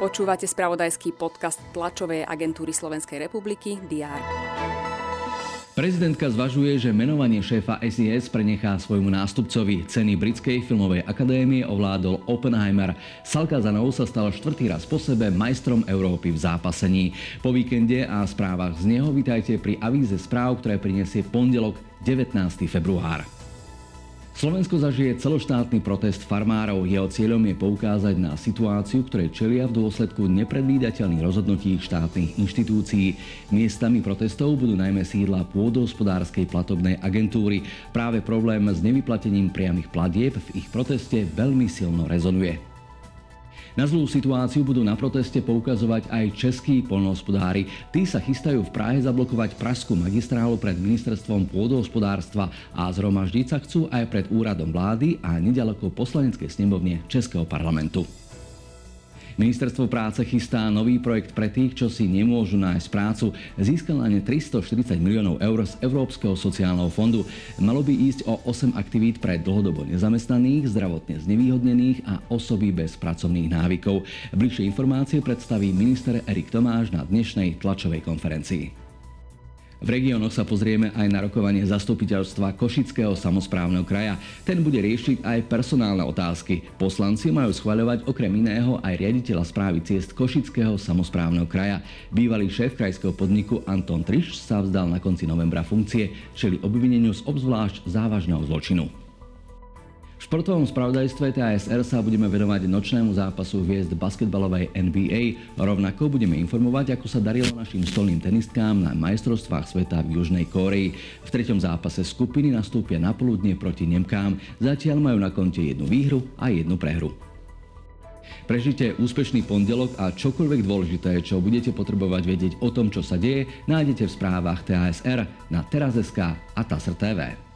Počúvate spravodajský podcast tlačovej agentúry Slovenskej republiky DR. Prezidentka zvažuje, že menovanie šéfa SIS prenechá svojmu nástupcovi. Ceny Britskej filmovej akadémie ovládol Oppenheimer. Salkazanov sa stal štvrtý raz po sebe majstrom Európy v zápasení. Po víkende a správach z neho vítajte pri avíze správ, ktoré prinesie pondelok 19. február. Slovensko zažije celoštátny protest farmárov. Jeho cieľom je poukázať na situáciu, ktoré čelia v dôsledku nepredvídateľných rozhodnutí štátnych inštitúcií. Miestami protestov budú najmä sídla pôdohospodárskej platobnej agentúry. Práve problém s nevyplatením priamých platieb v ich proteste veľmi silno rezonuje. Na zlú situáciu budú na proteste poukazovať aj českí polnohospodári. Tí sa chystajú v Prahe zablokovať praskú magistrálu pred ministerstvom pôdohospodárstva a zhromaždiť sa chcú aj pred úradom vlády a nedaleko poslaneckej snemovne Českého parlamentu. Ministerstvo práce chystá nový projekt pre tých, čo si nemôžu nájsť prácu. Získal na ne 340 miliónov eur z Európskeho sociálneho fondu. Malo by ísť o 8 aktivít pre dlhodobo nezamestnaných, zdravotne znevýhodnených a osoby bez pracovných návykov. Bližšie informácie predstaví minister Erik Tomáš na dnešnej tlačovej konferencii. V regiónoch sa pozrieme aj na rokovanie zastupiteľstva Košického samozprávneho kraja. Ten bude riešiť aj personálne otázky. Poslanci majú schvaľovať okrem iného aj riaditeľa správy ciest Košického samozprávneho kraja. Bývalý šéf krajského podniku Anton Triš sa vzdal na konci novembra funkcie, čeli obvineniu z obzvlášť závažného zločinu športovom spravodajstve TASR sa budeme venovať nočnému zápasu hviezd basketbalovej NBA. Rovnako budeme informovať, ako sa darilo našim stolným tenistkám na majstrovstvách sveta v Južnej Kóreji. V treťom zápase skupiny nastúpia na poludne proti Nemkám. Zatiaľ majú na konte jednu výhru a jednu prehru. Prežite úspešný pondelok a čokoľvek dôležité, čo budete potrebovať vedieť o tom, čo sa deje, nájdete v správach TASR na teraz.sk a TASR TV.